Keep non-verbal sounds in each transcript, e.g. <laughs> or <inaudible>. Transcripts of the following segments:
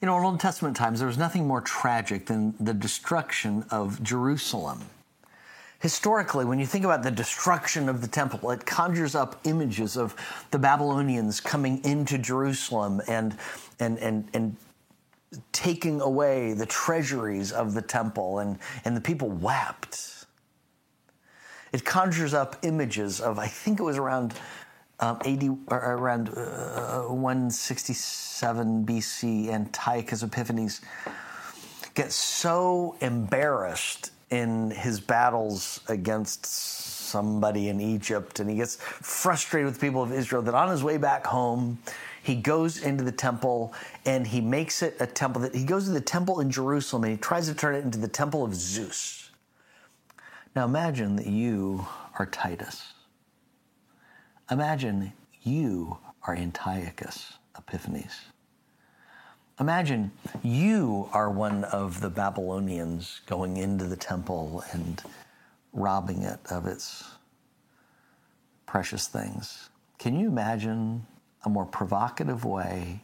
You know, in Old Testament times, there was nothing more tragic than the destruction of Jerusalem. Historically, when you think about the destruction of the temple, it conjures up images of the Babylonians coming into Jerusalem and, and, and, and taking away the treasuries of the temple, and, and the people wept. It conjures up images of, I think it was around um, 80 or around uh, 167 BC, Antiochus Epiphanes gets so embarrassed in his battles against somebody in Egypt, and he gets frustrated with the people of Israel that on his way back home, he goes into the temple and he makes it a temple that he goes to the temple in Jerusalem and he tries to turn it into the temple of Zeus. Now imagine that you are Titus. Imagine you are Antiochus Epiphanes. Imagine you are one of the Babylonians going into the temple and robbing it of its precious things. Can you imagine a more provocative way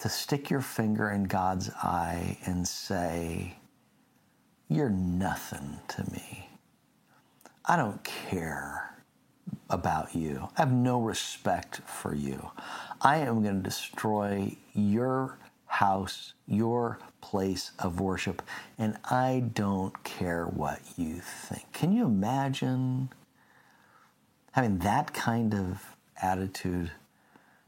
to stick your finger in God's eye and say, You're nothing to me. I don't care about you. I have no respect for you. I am going to destroy your house, your place of worship, and I don't care what you think. Can you imagine having that kind of attitude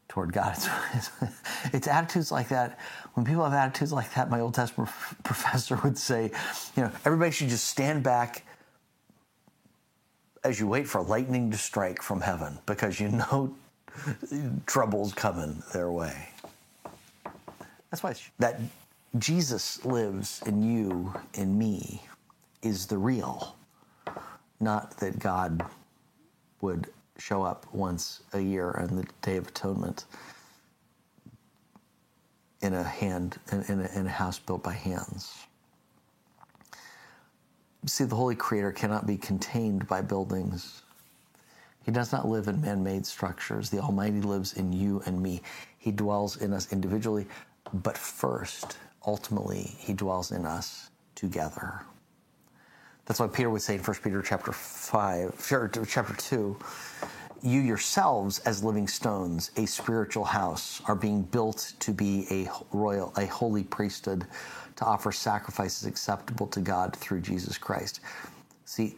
toward God. It's, <laughs> it's, attitudes like that. When people have attitudes like that, my Old Testament <laughs> professor would say, you know, everybody should just stand back as you wait for lightning to strike from heaven because you know <laughs> trouble's coming their way. That's why that Jesus lives in you, in me, is the real, not that God would show up once a year on the Day of Atonement in a hand in a, in a house built by hands. See, the Holy Creator cannot be contained by buildings. He does not live in man made structures. The Almighty lives in you and me. He dwells in us individually, but first, ultimately, He dwells in us together. That's why Peter would say in 1 Peter chapter 5, chapter 2, you yourselves as living stones, a spiritual house, are being built to be a royal, a holy priesthood, to offer sacrifices acceptable to God through Jesus Christ. See,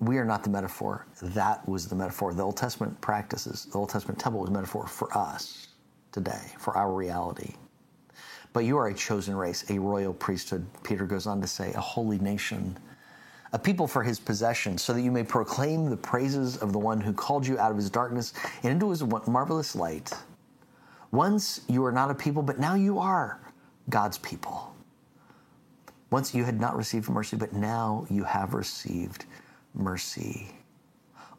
we are not the metaphor. That was the metaphor. The Old Testament practices, the Old Testament temple was metaphor for us today, for our reality. But you are a chosen race, a royal priesthood. Peter goes on to say, a holy nation a people for his possession, so that you may proclaim the praises of the one who called you out of his darkness and into his marvelous light. Once you were not a people, but now you are God's people. Once you had not received mercy, but now you have received mercy.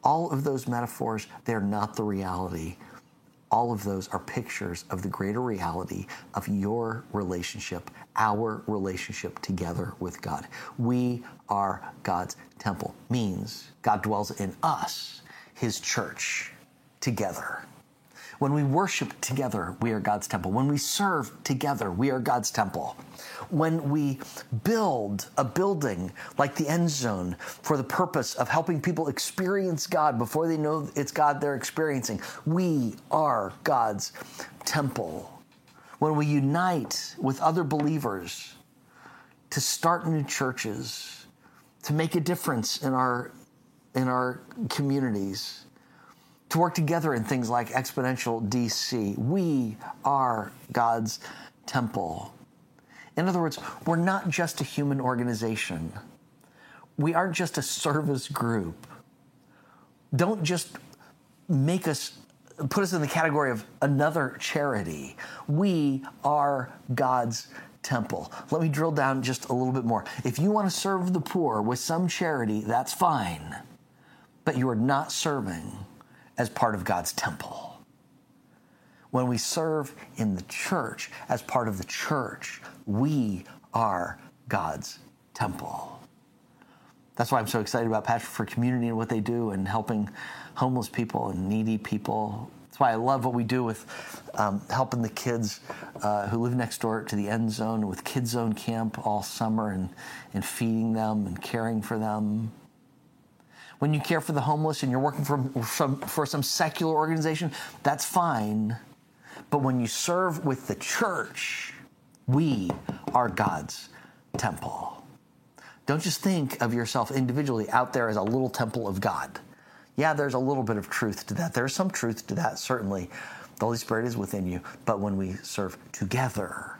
All of those metaphors, they're not the reality all of those are pictures of the greater reality of your relationship, our relationship together with God. We are God's temple, means God dwells in us, his church, together. When we worship together, we are God's temple. When we serve together, we are God's temple. When we build a building like the end zone for the purpose of helping people experience God before they know it's God they're experiencing, we are God's temple. When we unite with other believers to start new churches, to make a difference in our in our communities, to work together in things like Exponential DC. We are God's temple. In other words, we're not just a human organization. We aren't just a service group. Don't just make us put us in the category of another charity. We are God's temple. Let me drill down just a little bit more. If you want to serve the poor with some charity, that's fine. But you are not serving as part of God's temple. When we serve in the church as part of the church, we are God's temple. That's why I'm so excited about Pastor for Community and what they do and helping homeless people and needy people That's why I love what we do with um, helping the kids uh, who live next door to the end zone with Kid Zone Camp all summer and, and feeding them and caring for them. When you care for the homeless and you're working for some, for some secular organization, that's fine. But when you serve with the church, we are God's temple. Don't just think of yourself individually out there as a little temple of God. Yeah, there's a little bit of truth to that. There's some truth to that, certainly. The Holy Spirit is within you. But when we serve together,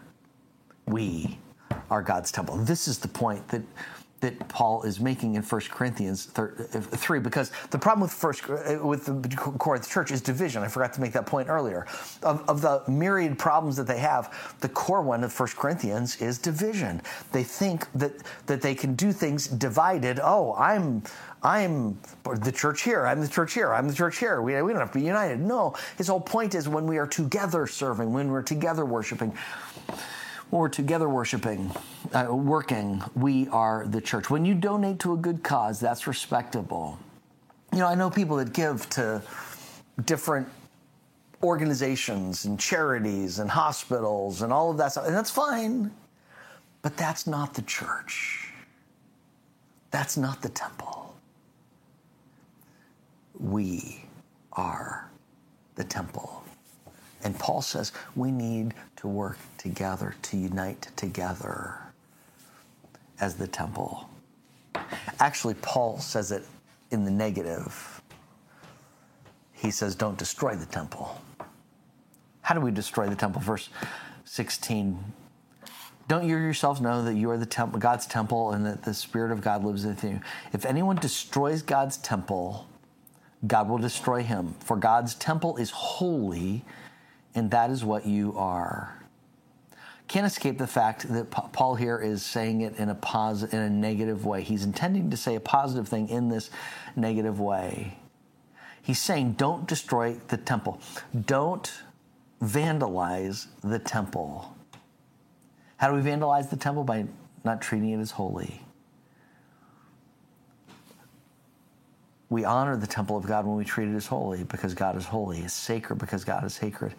we are God's temple. This is the point that that Paul is making in 1 Corinthians uh, 3 because the problem with first uh, with the Corinth church is division. I forgot to make that point earlier. Of, of the myriad problems that they have, the core one of 1 Corinthians is division. They think that that they can do things divided. Oh, I'm I'm the church here. I'm the church here. I'm the church here. We, we don't have to be united. No, his whole point is when we are together serving, when we're together worshiping, we're together worshiping, uh, working, we are the church. When you donate to a good cause, that's respectable. You know, I know people that give to different organizations and charities and hospitals and all of that stuff, and that's fine, but that's not the church. That's not the temple. We are the temple. And Paul says we need to work together, to unite together as the temple. Actually, Paul says it in the negative. He says, Don't destroy the temple. How do we destroy the temple? Verse 16. Don't you yourselves know that you are the temple, God's temple, and that the Spirit of God lives within you? If anyone destroys God's temple, God will destroy him. For God's temple is holy, and that is what you are. Can't escape the fact that Paul here is saying it in a positive, in a negative way. He's intending to say a positive thing in this negative way. He's saying, don't destroy the temple. Don't vandalize the temple. How do we vandalize the temple? By not treating it as holy. We honor the temple of God when we treat it as holy because God is holy. It's sacred because God is sacred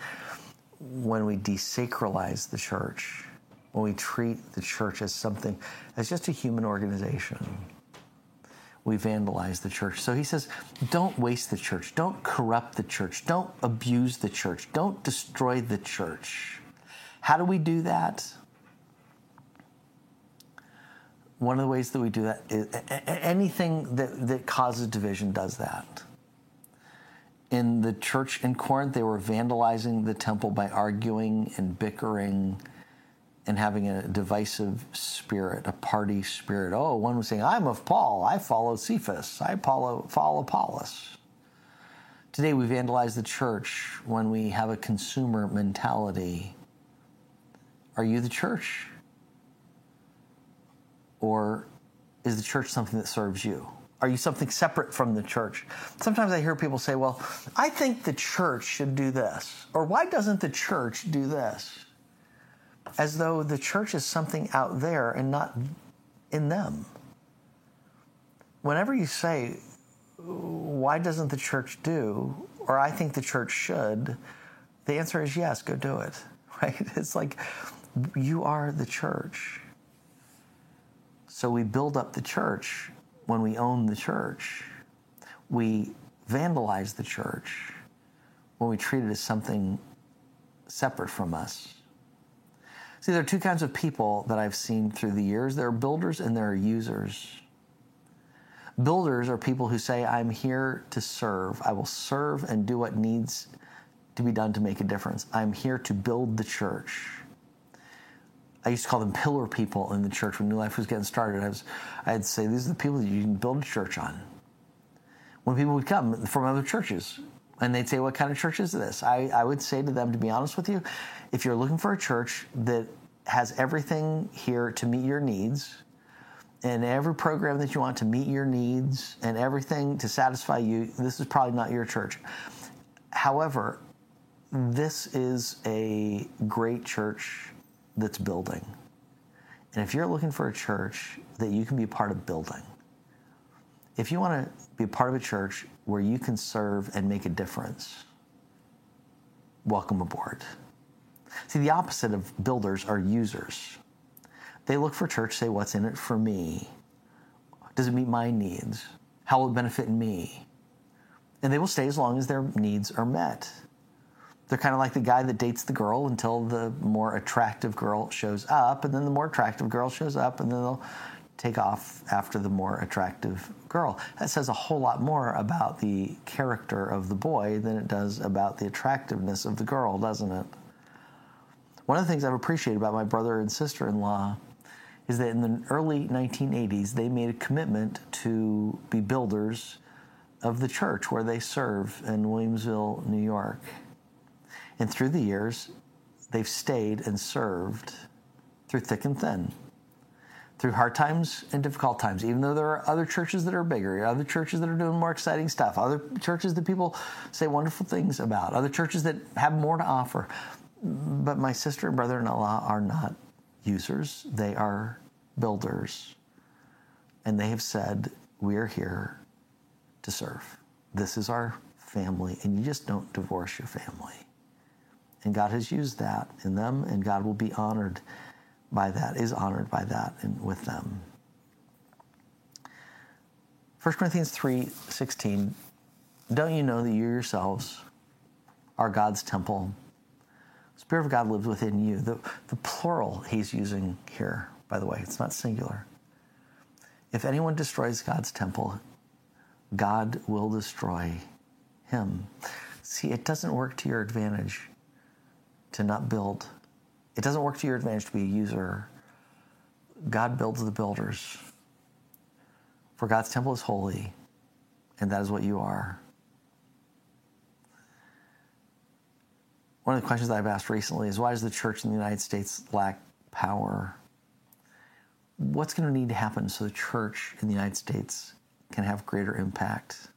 when we desacralize the church, when we treat the church as something, as just a human organization, we vandalize the church. So he says, don't waste the church. Don't corrupt the church. Don't abuse the church. Don't destroy the church. How do we do that? One of the ways that we do that is anything that, that causes division does that in the church in Corinth, they were vandalizing the temple by arguing and bickering and having a divisive spirit, a party spirit. Oh, one was saying, I'm of Paul, I follow Cephas, I follow, follow Apollos. Today, we vandalize the church when we have a consumer mentality. Are you the church? Or is the church something that serves you? Are you something separate from the church? Sometimes I hear people say, well, I think the church should do this. Or why doesn't the church do this? As though the church is something out there and not in them. Whenever you say, why doesn't the church do, or I think the church should, the answer is yes, go do it. <laughs> Right? It's like you are the church. So we build up the church when we own the church. We vandalize the church when we treat it as something separate from us. See, there are two kinds of people that I've seen through the years there are builders and there are users. Builders are people who say, I'm here to serve. I will serve and do what needs to be done to make a difference. I'm here to build the church. I used to call them pillar people in the church when New Life was getting started. I was, I'd say these are the people that you can build a church on. When people would come from other churches and they'd say, "What kind of church is this?" I, I would say to them, to be honest with you, if you're looking for a church that has everything here to meet your needs, and every program that you want to meet your needs and everything to satisfy you, this is probably not your church. However, this is a great church that's building. And if you're looking for a church that you can be a part of building, if you want to be a part of a church where you can serve and make a difference, welcome aboard. See, the opposite of builders are users. They look for church, say, What's in it for me? Does it meet my needs? How will it benefit me? And they will stay as long as their needs are met. They're kind of like the guy that dates the girl until the more attractive girl shows up, and then the more attractive girl shows up, and then they'll take off after the more attractive girl. That says a whole lot more about the character of the boy than it does about the attractiveness of the girl, doesn't it? One of the things I've appreciated about my brother and sister in law is that in the early 1980s, they made a commitment to be builders of the church where they serve in Williamsville, New York. And through the years, they've stayed and served through thick and thin, through hard times and difficult times, even though there are other churches that are bigger, other churches that are doing more exciting stuff, other churches that people say wonderful things about, other churches that have more to offer. But my sister and brother in law are not users, they are builders. And they have said, We are here to serve. This is our family, and you just don't divorce your family. And God has used that in them, and God will be honored by that, is honored by that and with them. 1 Corinthians 3 16. Don't you know that you yourselves are God's temple? The Spirit of God lives within you. The, the plural he's using here, by the way, it's not singular. If anyone destroys God's temple, God will destroy him. See, it doesn't work to your advantage to not build. It doesn't work to your advantage to be a user. God builds the builders. For God's temple is holy, and that is what you are. One of the questions I've asked recently is why does the church in the United States lack power? What's going to need to happen so the church in the United States can have greater impact?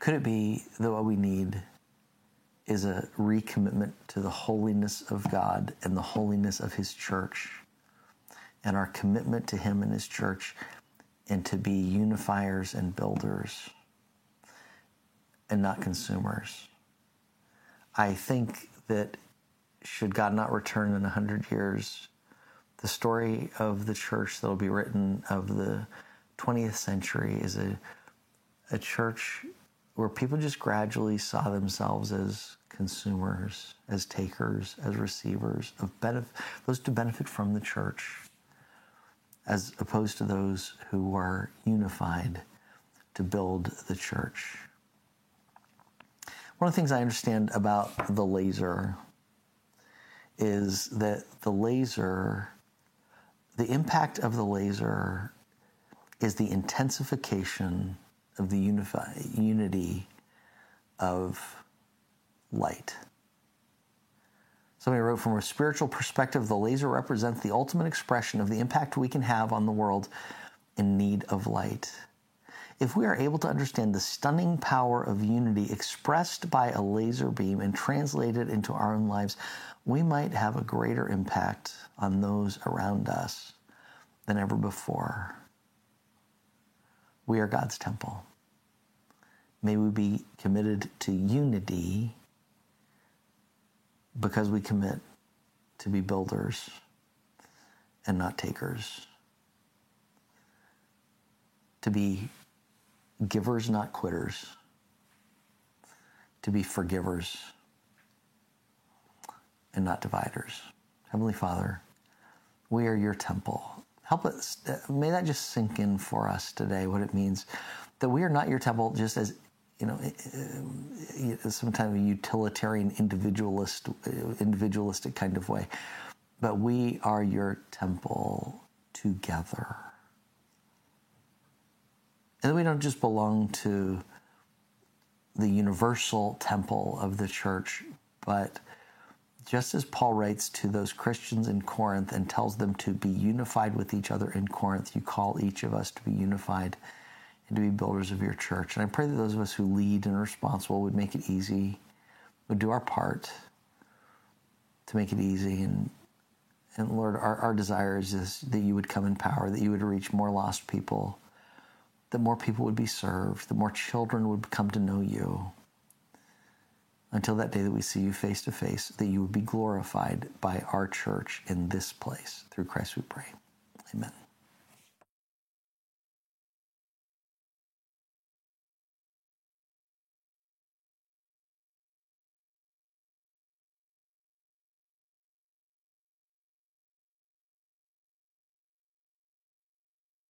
Could it be that what we need is a recommitment to the holiness of God and the holiness of His church, and our commitment to Him and His church, and to be unifiers and builders and not consumers. I think that should God not return in a hundred years, the story of the church that will be written of the 20th century is a, a church where people just gradually saw themselves as consumers, as takers, as receivers of benef- those to benefit from the church, as opposed to those who were unified to build the church. One of the things I understand about the laser is that the laser, the impact of the laser is the intensification of the unity of light. Somebody wrote from a spiritual perspective, the laser represents the ultimate expression of the impact we can have on the world in need of light. If we are able to understand the stunning power of unity expressed by a laser beam and translate it into our own lives, we might have a greater impact on those around us than ever before. We are God's temple. May we be committed to unity because we commit to be builders and not takers. To be givers, not quitters. To be forgivers and not dividers. Heavenly Father, we are your temple. Help us, may that just sink in for us today, what it means that we are not your temple just as you know, eh, eh, some kind of utilitarian individualist, individualistic kind of way. But we are your temple together. And we don't just belong to the universal temple of the church, but just as Paul writes to those Christians in Corinth and tells them to be unified with each other in Corinth, you call each of us to be unified and to be builders of your church. And I pray that those of us who lead and are responsible would make it easy, would do our part to make it easy. And, and Lord, our, our desire is that you would come in power, that you would reach more lost people, that more people would be served, that more children would come to know you. Until that day that we see you face to face, that you would be glorified by our church in this place. Through Christ we pray. Amen.